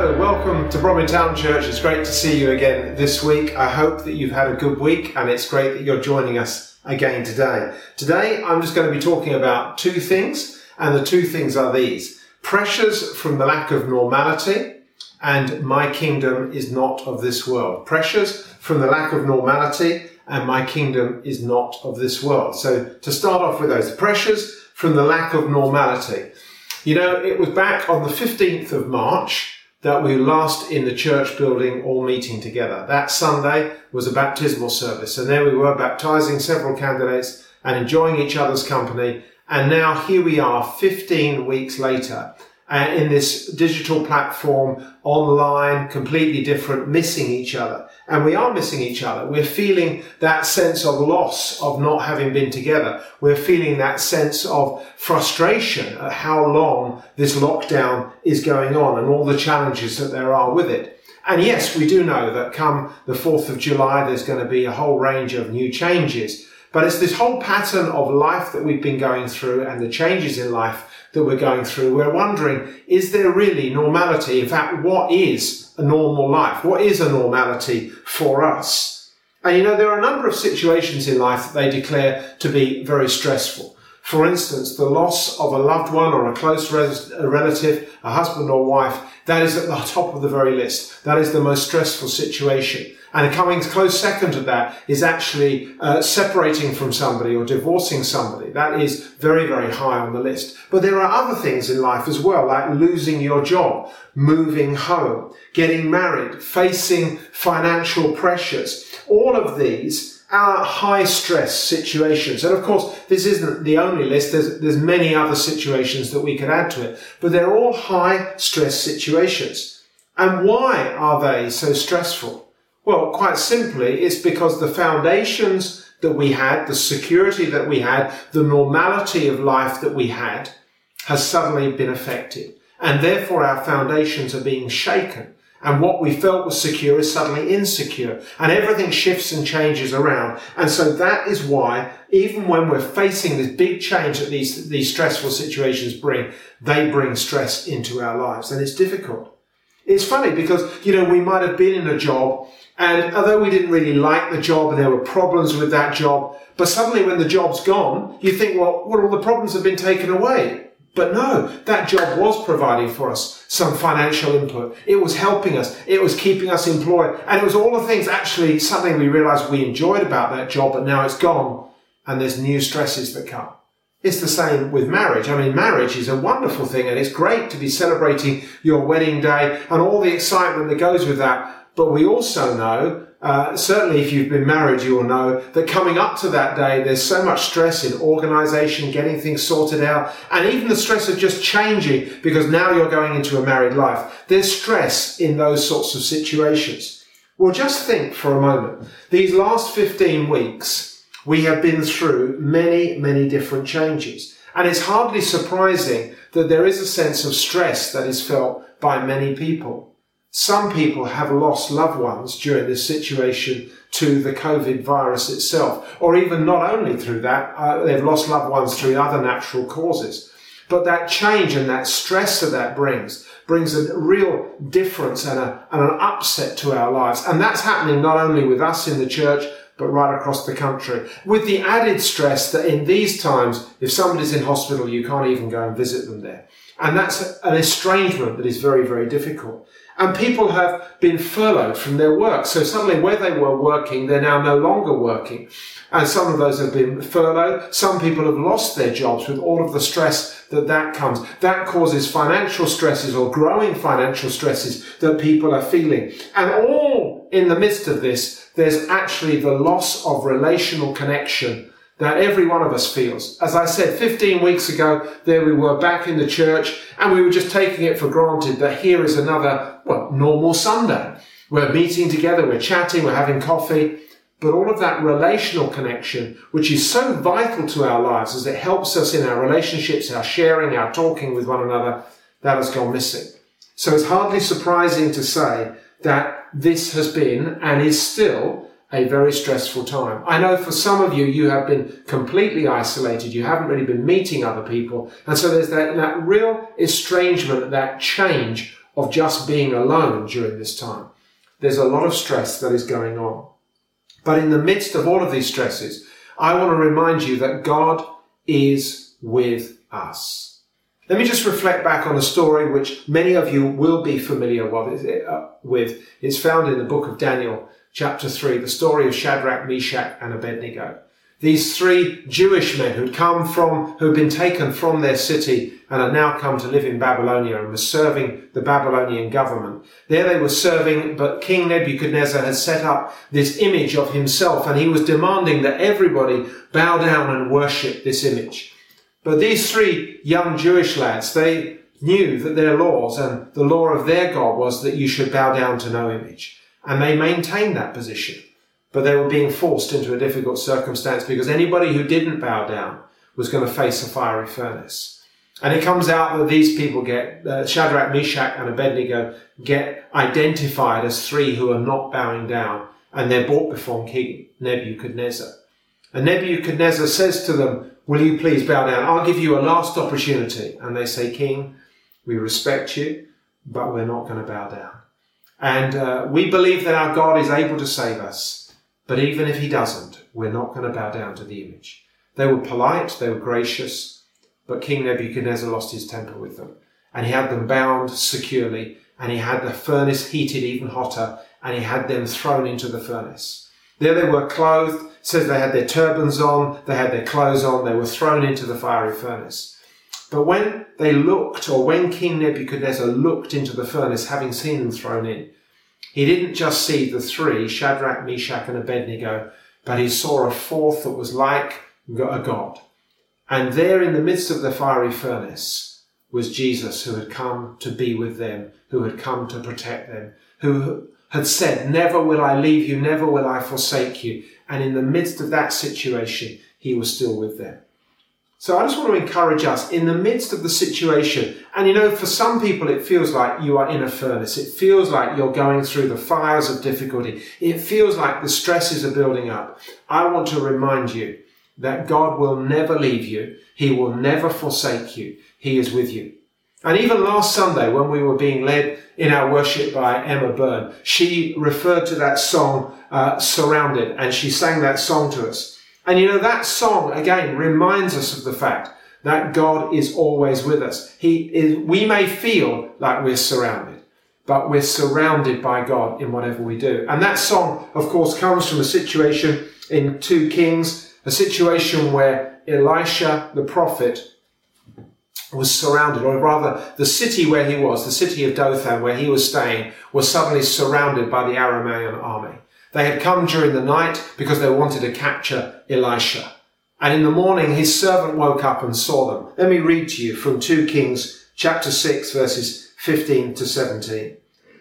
Hello, welcome to Bromley Town Church. It's great to see you again this week. I hope that you've had a good week and it's great that you're joining us again today. Today, I'm just going to be talking about two things, and the two things are these pressures from the lack of normality and my kingdom is not of this world. Pressures from the lack of normality and my kingdom is not of this world. So to start off with those pressures from the lack of normality. You know, it was back on the 15th of March that we last in the church building all meeting together. That Sunday was a baptismal service and there we were baptizing several candidates and enjoying each other's company. And now here we are 15 weeks later uh, in this digital platform, online, completely different, missing each other. And we are missing each other. We're feeling that sense of loss of not having been together. We're feeling that sense of frustration at how long this lockdown is going on and all the challenges that there are with it. And yes, we do know that come the 4th of July, there's going to be a whole range of new changes. But it's this whole pattern of life that we've been going through and the changes in life that we're going through, we're wondering, is there really normality? In fact, what is a normal life? What is a normality for us? And you know, there are a number of situations in life that they declare to be very stressful. For instance, the loss of a loved one or a close relative, a husband or wife, that is at the top of the very list. That is the most stressful situation. And coming close second to that is actually uh, separating from somebody or divorcing somebody. That is very, very high on the list. But there are other things in life as well, like losing your job, moving home, getting married, facing financial pressures. All of these are high stress situations. And of course, this isn't the only list. There's, there's many other situations that we could add to it, but they're all high stress situations. And why are they so stressful? Well, quite simply, it's because the foundations that we had, the security that we had, the normality of life that we had has suddenly been affected. And therefore our foundations are being shaken. And what we felt was secure is suddenly insecure. And everything shifts and changes around. And so that is why, even when we're facing this big change that these, these stressful situations bring, they bring stress into our lives. And it's difficult. It's funny because, you know, we might have been in a job and although we didn't really like the job and there were problems with that job, but suddenly when the job's gone, you think, well, well, all the problems have been taken away. But no, that job was providing for us some financial input. It was helping us. It was keeping us employed. And it was all the things actually something we realized we enjoyed about that job, but now it's gone and there's new stresses that come. It's the same with marriage. I mean, marriage is a wonderful thing and it's great to be celebrating your wedding day and all the excitement that goes with that. But we also know, uh, certainly if you've been married, you will know that coming up to that day, there's so much stress in organization, getting things sorted out, and even the stress of just changing because now you're going into a married life. There's stress in those sorts of situations. Well, just think for a moment. These last 15 weeks, we have been through many, many different changes. And it's hardly surprising that there is a sense of stress that is felt by many people. Some people have lost loved ones during this situation to the COVID virus itself, or even not only through that, uh, they've lost loved ones through other natural causes. But that change and that stress that that brings, brings a real difference and, a, and an upset to our lives. And that's happening not only with us in the church, but right across the country. With the added stress that in these times, if somebody's in hospital, you can't even go and visit them there. And that's an estrangement that is very, very difficult. And people have been furloughed from their work. So suddenly where they were working, they're now no longer working. And some of those have been furloughed. Some people have lost their jobs with all of the stress that that comes. That causes financial stresses or growing financial stresses that people are feeling. And all in the midst of this, there's actually the loss of relational connection that every one of us feels. As I said, 15 weeks ago, there we were back in the church and we were just taking it for granted that here is another, well, normal Sunday. We're meeting together, we're chatting, we're having coffee, but all of that relational connection, which is so vital to our lives as it helps us in our relationships, our sharing, our talking with one another, that has gone missing. So it's hardly surprising to say that this has been and is still a very stressful time. I know for some of you, you have been completely isolated. You haven't really been meeting other people. And so there's that, that real estrangement, that change of just being alone during this time. There's a lot of stress that is going on. But in the midst of all of these stresses, I want to remind you that God is with us. Let me just reflect back on a story which many of you will be familiar with. Uh, it's found in the book of Daniel, chapter 3, the story of Shadrach, Meshach, and Abednego. These three Jewish men who'd come from, who'd been taken from their city and had now come to live in Babylonia and were serving the Babylonian government. There they were serving, but King Nebuchadnezzar had set up this image of himself and he was demanding that everybody bow down and worship this image. But these three young Jewish lads, they knew that their laws and the law of their God was that you should bow down to no image. And they maintained that position but they were being forced into a difficult circumstance because anybody who didn't bow down was going to face a fiery furnace. And it comes out that these people get, uh, Shadrach, Meshach, and Abednego get identified as three who are not bowing down, and they're brought before King Nebuchadnezzar. And Nebuchadnezzar says to them, Will you please bow down? I'll give you a last opportunity. And they say, King, we respect you, but we're not going to bow down. And uh, we believe that our God is able to save us. But even if he doesn't, we're not going to bow down to the image. They were polite, they were gracious, but King Nebuchadnezzar lost his temper with them. And he had them bound securely, and he had the furnace heated even hotter, and he had them thrown into the furnace. There they were clothed, says they had their turbans on, they had their clothes on, they were thrown into the fiery furnace. But when they looked, or when King Nebuchadnezzar looked into the furnace, having seen them thrown in, he didn't just see the three, Shadrach, Meshach, and Abednego, but he saw a fourth that was like a God. And there in the midst of the fiery furnace was Jesus who had come to be with them, who had come to protect them, who had said, never will I leave you, never will I forsake you. And in the midst of that situation, he was still with them. So I just want to encourage us in the midst of the situation. And you know, for some people, it feels like you are in a furnace. It feels like you're going through the fires of difficulty. It feels like the stresses are building up. I want to remind you that God will never leave you. He will never forsake you. He is with you. And even last Sunday, when we were being led in our worship by Emma Byrne, she referred to that song, uh, Surrounded, and she sang that song to us. And you know, that song again reminds us of the fact that God is always with us. He is, we may feel like we're surrounded, but we're surrounded by God in whatever we do. And that song, of course, comes from a situation in 2 Kings, a situation where Elisha, the prophet, was surrounded, or rather, the city where he was, the city of Dothan, where he was staying, was suddenly surrounded by the Aramean army. They had come during the night because they wanted to capture Elisha. And in the morning, his servant woke up and saw them. Let me read to you from 2 Kings chapter 6 verses 15 to 17.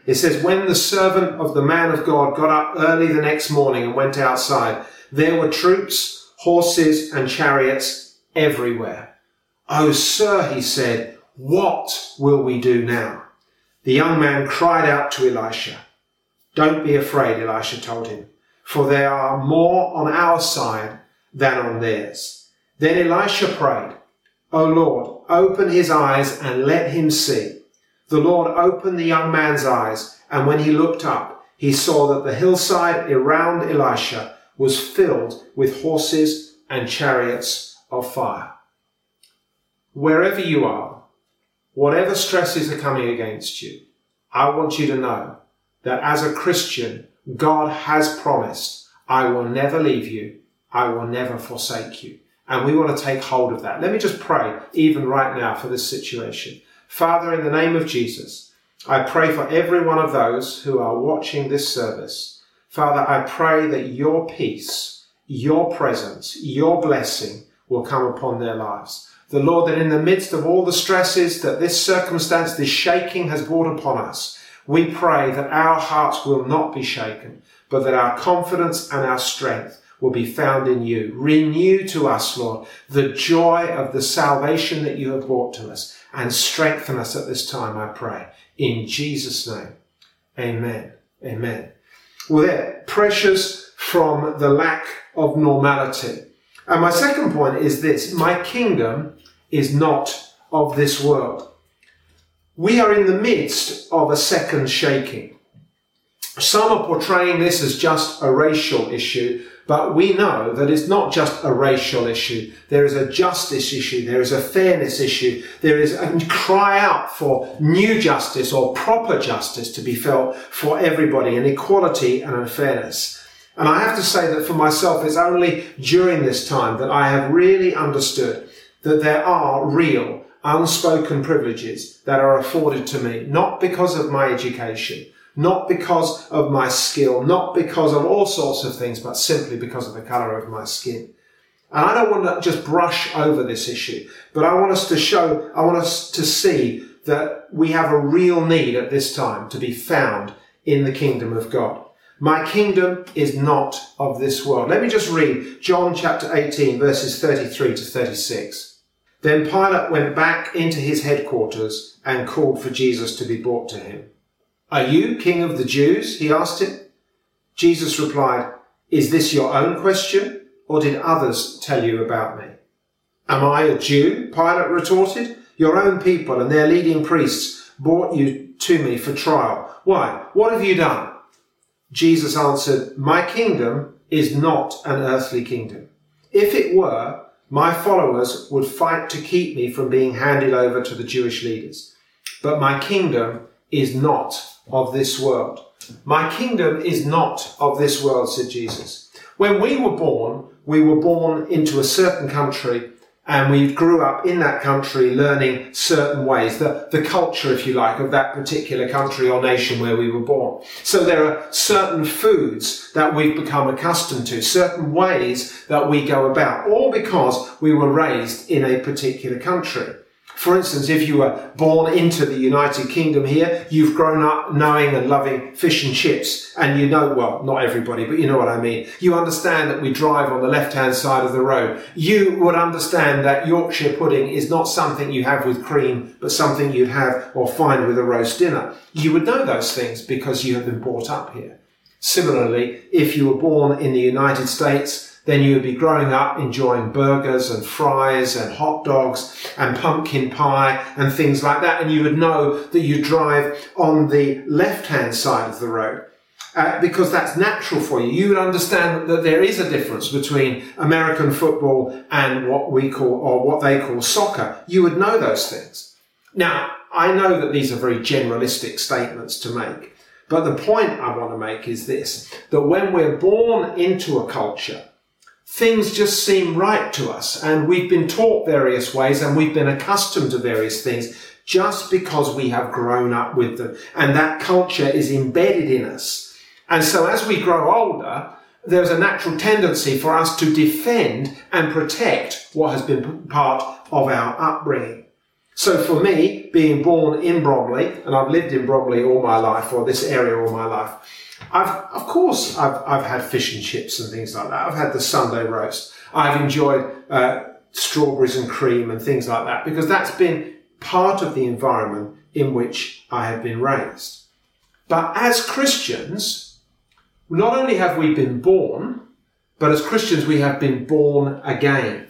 It says, When the servant of the man of God got up early the next morning and went outside, there were troops, horses, and chariots everywhere. Oh, sir, he said, what will we do now? The young man cried out to Elisha, don't be afraid, Elisha told him, for there are more on our side than on theirs. Then Elisha prayed, O Lord, open his eyes and let him see. The Lord opened the young man's eyes, and when he looked up, he saw that the hillside around Elisha was filled with horses and chariots of fire. Wherever you are, whatever stresses are coming against you, I want you to know that as a Christian, God has promised, I will never leave you. I will never forsake you. And we want to take hold of that. Let me just pray, even right now, for this situation. Father, in the name of Jesus, I pray for every one of those who are watching this service. Father, I pray that your peace your presence, your blessing will come upon their lives. The Lord, that in the midst of all the stresses that this circumstance, this shaking has brought upon us, we pray that our hearts will not be shaken, but that our confidence and our strength will be found in you. Renew to us, Lord, the joy of the salvation that you have brought to us and strengthen us at this time, I pray. In Jesus' name. Amen. Amen. Well, there, precious from the lack of normality. And my second point is this. My kingdom is not of this world. We are in the midst of a second shaking. Some are portraying this as just a racial issue, but we know that it's not just a racial issue. There is a justice issue. There is a fairness issue. There is a cry out for new justice or proper justice to be felt for everybody and equality and fairness. And I have to say that for myself, it's only during this time that I have really understood that there are real unspoken privileges that are afforded to me, not because of my education, not because of my skill, not because of all sorts of things, but simply because of the colour of my skin. And I don't want to just brush over this issue, but I want us to show, I want us to see that we have a real need at this time to be found in the kingdom of God. My kingdom is not of this world. Let me just read John chapter 18 verses 33 to 36. Then Pilate went back into his headquarters and called for Jesus to be brought to him. Are you king of the Jews? He asked him. Jesus replied, Is this your own question, or did others tell you about me? Am I a Jew? Pilate retorted. Your own people and their leading priests brought you to me for trial. Why? What have you done? Jesus answered, My kingdom is not an earthly kingdom. If it were, my followers would fight to keep me from being handed over to the Jewish leaders. But my kingdom is not of this world. My kingdom is not of this world, said Jesus. When we were born, we were born into a certain country and we grew up in that country learning certain ways, the, the culture, if you like, of that particular country or nation where we were born. So there are certain foods that we've become accustomed to, certain ways that we go about, all because we were raised in a particular country. For instance, if you were born into the United Kingdom here, you've grown up knowing and loving fish and chips, and you know, well, not everybody, but you know what I mean. You understand that we drive on the left-hand side of the road. You would understand that Yorkshire pudding is not something you have with cream, but something you'd have or find with a roast dinner. You would know those things because you have been brought up here. Similarly, if you were born in the United States, then you would be growing up enjoying burgers and fries and hot dogs and pumpkin pie and things like that. And you would know that you drive on the left hand side of the road. Uh, because that's natural for you. You would understand that there is a difference between American football and what we call, or what they call soccer. You would know those things. Now, I know that these are very generalistic statements to make, but the point I want to make is this, that when we're born into a culture, things just seem right to us and we've been taught various ways and we've been accustomed to various things just because we have grown up with them and that culture is embedded in us. And so as we grow older, there's a natural tendency for us to defend and protect what has been part of our upbringing. So for me, being born in Bromley, and I've lived in Bromley all my life, or this area all my life, I've, of course, I've, I've had fish and chips and things like that. I've had the Sunday roast. I've enjoyed uh, strawberries and cream and things like that because that's been part of the environment in which I have been raised. But as Christians, not only have we been born, but as Christians, we have been born again.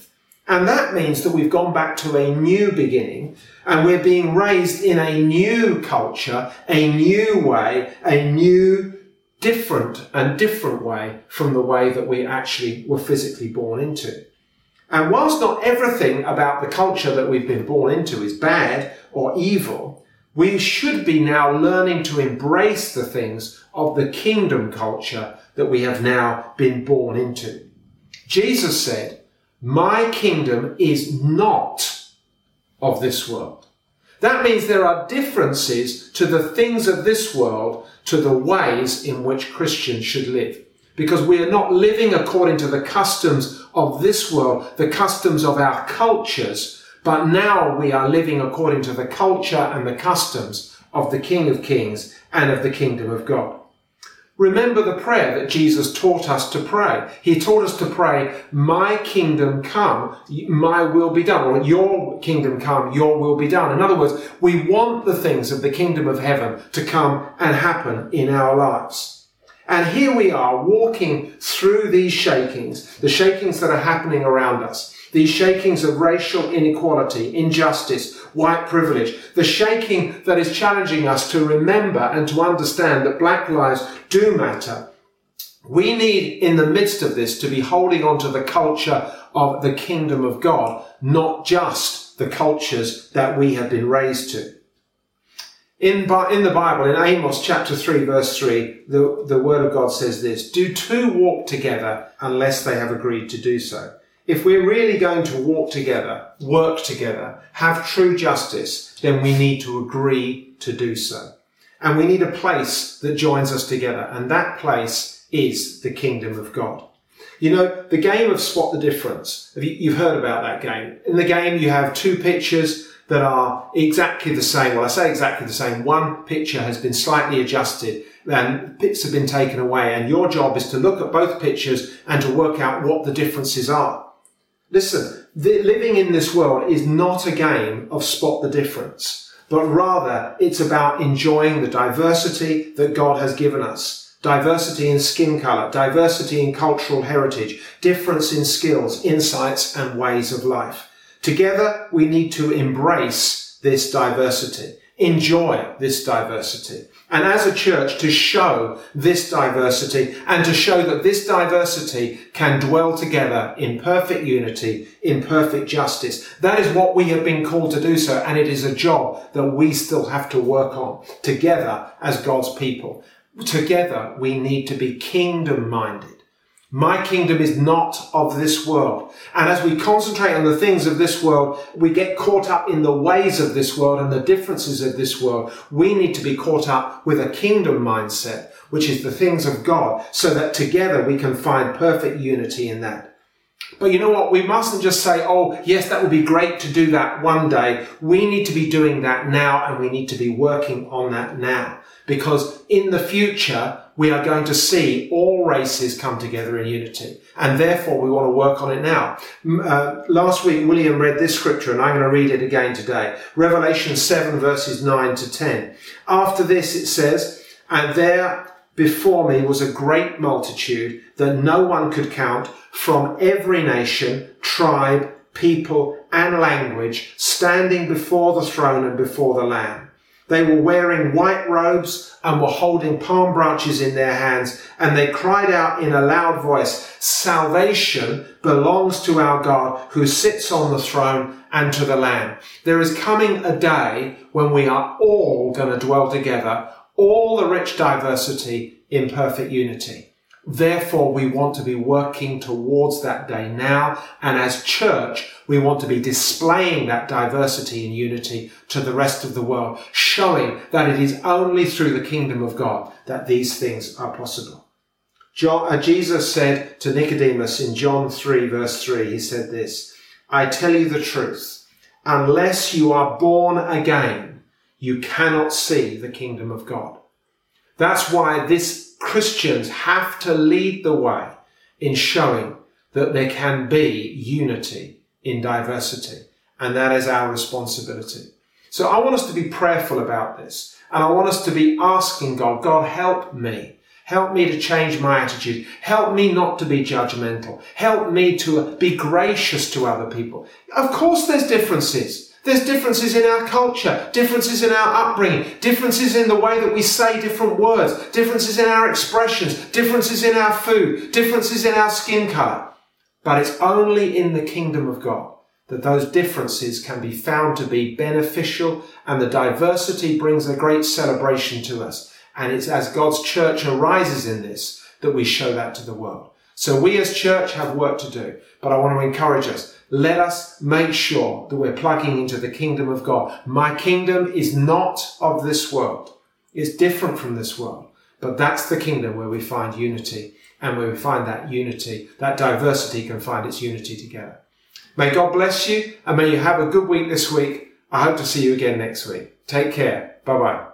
And that means that we've gone back to a new beginning and we're being raised in a new culture, a new way, a new different and different way from the way that we actually were physically born into. And whilst not everything about the culture that we've been born into is bad or evil, we should be now learning to embrace the things of the kingdom culture that we have now been born into. Jesus said, my kingdom is not of this world. That means there are differences to the things of this world to the ways in which Christians should live. because we are not living according to the customs of this world, the customs of our cultures, but now we are living according to the culture and the customs of the King of Kings and of the kingdom of God. Remember the prayer that Jesus taught us to pray. He taught us to pray, my kingdom come, my will be done, or your kingdom come, your will be done. In other words, we want the things of the kingdom of heaven to come and happen in our lives. And here we are walking through these shakings, the shakings that are happening around us. These shakings of racial inequality, injustice, white privilege, the shaking that is challenging us to remember and to understand that black lives do matter. We need, in the midst of this, to be holding on to the culture of the kingdom of God, not just the cultures that we have been raised to. In, in the Bible, in Amos chapter 3, verse 3, the, the word of God says this Do two walk together unless they have agreed to do so? If we're really going to walk together, work together, have true justice, then we need to agree to do so. And we need a place that joins us together. And that place is the kingdom of God. You know, the game of spot the difference. You've heard about that game. In the game, you have two pictures that are exactly the same. Well, I say exactly the same. One picture has been slightly adjusted and bits have been taken away. And your job is to look at both pictures and to work out what the differences are. Listen, the, living in this world is not a game of spot the difference, but rather it's about enjoying the diversity that God has given us. Diversity in skin color, diversity in cultural heritage, difference in skills, insights and ways of life. Together, we need to embrace this diversity, enjoy this diversity and as a church to show this diversity and to show that this diversity can dwell together in perfect unity, in perfect justice. That is what we have been called to do so. And it is a job that we still have to work on together as God's people. Together we need to be kingdom minded. My kingdom is not of this world. And as we concentrate on the things of this world, we get caught up in the ways of this world and the differences of this world. We need to be caught up with a kingdom mindset, which is the things of God, so that together we can find perfect unity in that. But you know what? We mustn't just say, oh, yes, that would be great to do that one day. We need to be doing that now and we need to be working on that now. Because in the future, we are going to see all races come together in unity. And therefore, we want to work on it now. Uh, last week, William read this scripture, and I'm going to read it again today. Revelation 7, verses 9 to 10. After this, it says, And there before me was a great multitude that no one could count from every nation, tribe, people, and language, standing before the throne and before the Lamb. They were wearing white robes and were holding palm branches in their hands, and they cried out in a loud voice, Salvation belongs to our God who sits on the throne and to the Lamb. There is coming a day when we are all going to dwell together, all the rich diversity in perfect unity. Therefore, we want to be working towards that day now. And as church, we want to be displaying that diversity and unity to the rest of the world, showing that it is only through the kingdom of God that these things are possible. John, uh, Jesus said to Nicodemus in John 3 verse 3, he said this, I tell you the truth, unless you are born again, you cannot see the kingdom of God. That's why this Christians have to lead the way in showing that there can be unity in diversity. And that is our responsibility. So I want us to be prayerful about this. And I want us to be asking God, God, help me. Help me to change my attitude. Help me not to be judgmental. Help me to be gracious to other people. Of course there's differences. There's differences in our culture, differences in our upbringing, differences in the way that we say different words, differences in our expressions, differences in our food, differences in our skin color. But it's only in the kingdom of God that those differences can be found to be beneficial and the diversity brings a great celebration to us. And it's as God's church arises in this that we show that to the world. So we as church have work to do, but I want to encourage us let us make sure that we're plugging into the kingdom of God. My kingdom is not of this world. It's different from this world. But that's the kingdom where we find unity and where we find that unity, that diversity can find its unity together. May God bless you and may you have a good week this week. I hope to see you again next week. Take care. Bye bye.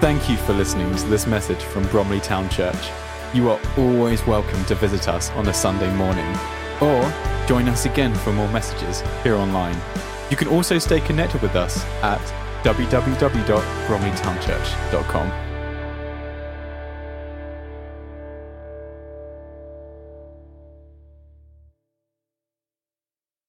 Thank you for listening to this message from Bromley Town Church. You are always welcome to visit us on a Sunday morning or join us again for more messages here online. You can also stay connected with us at www.bromleytownchurch.com.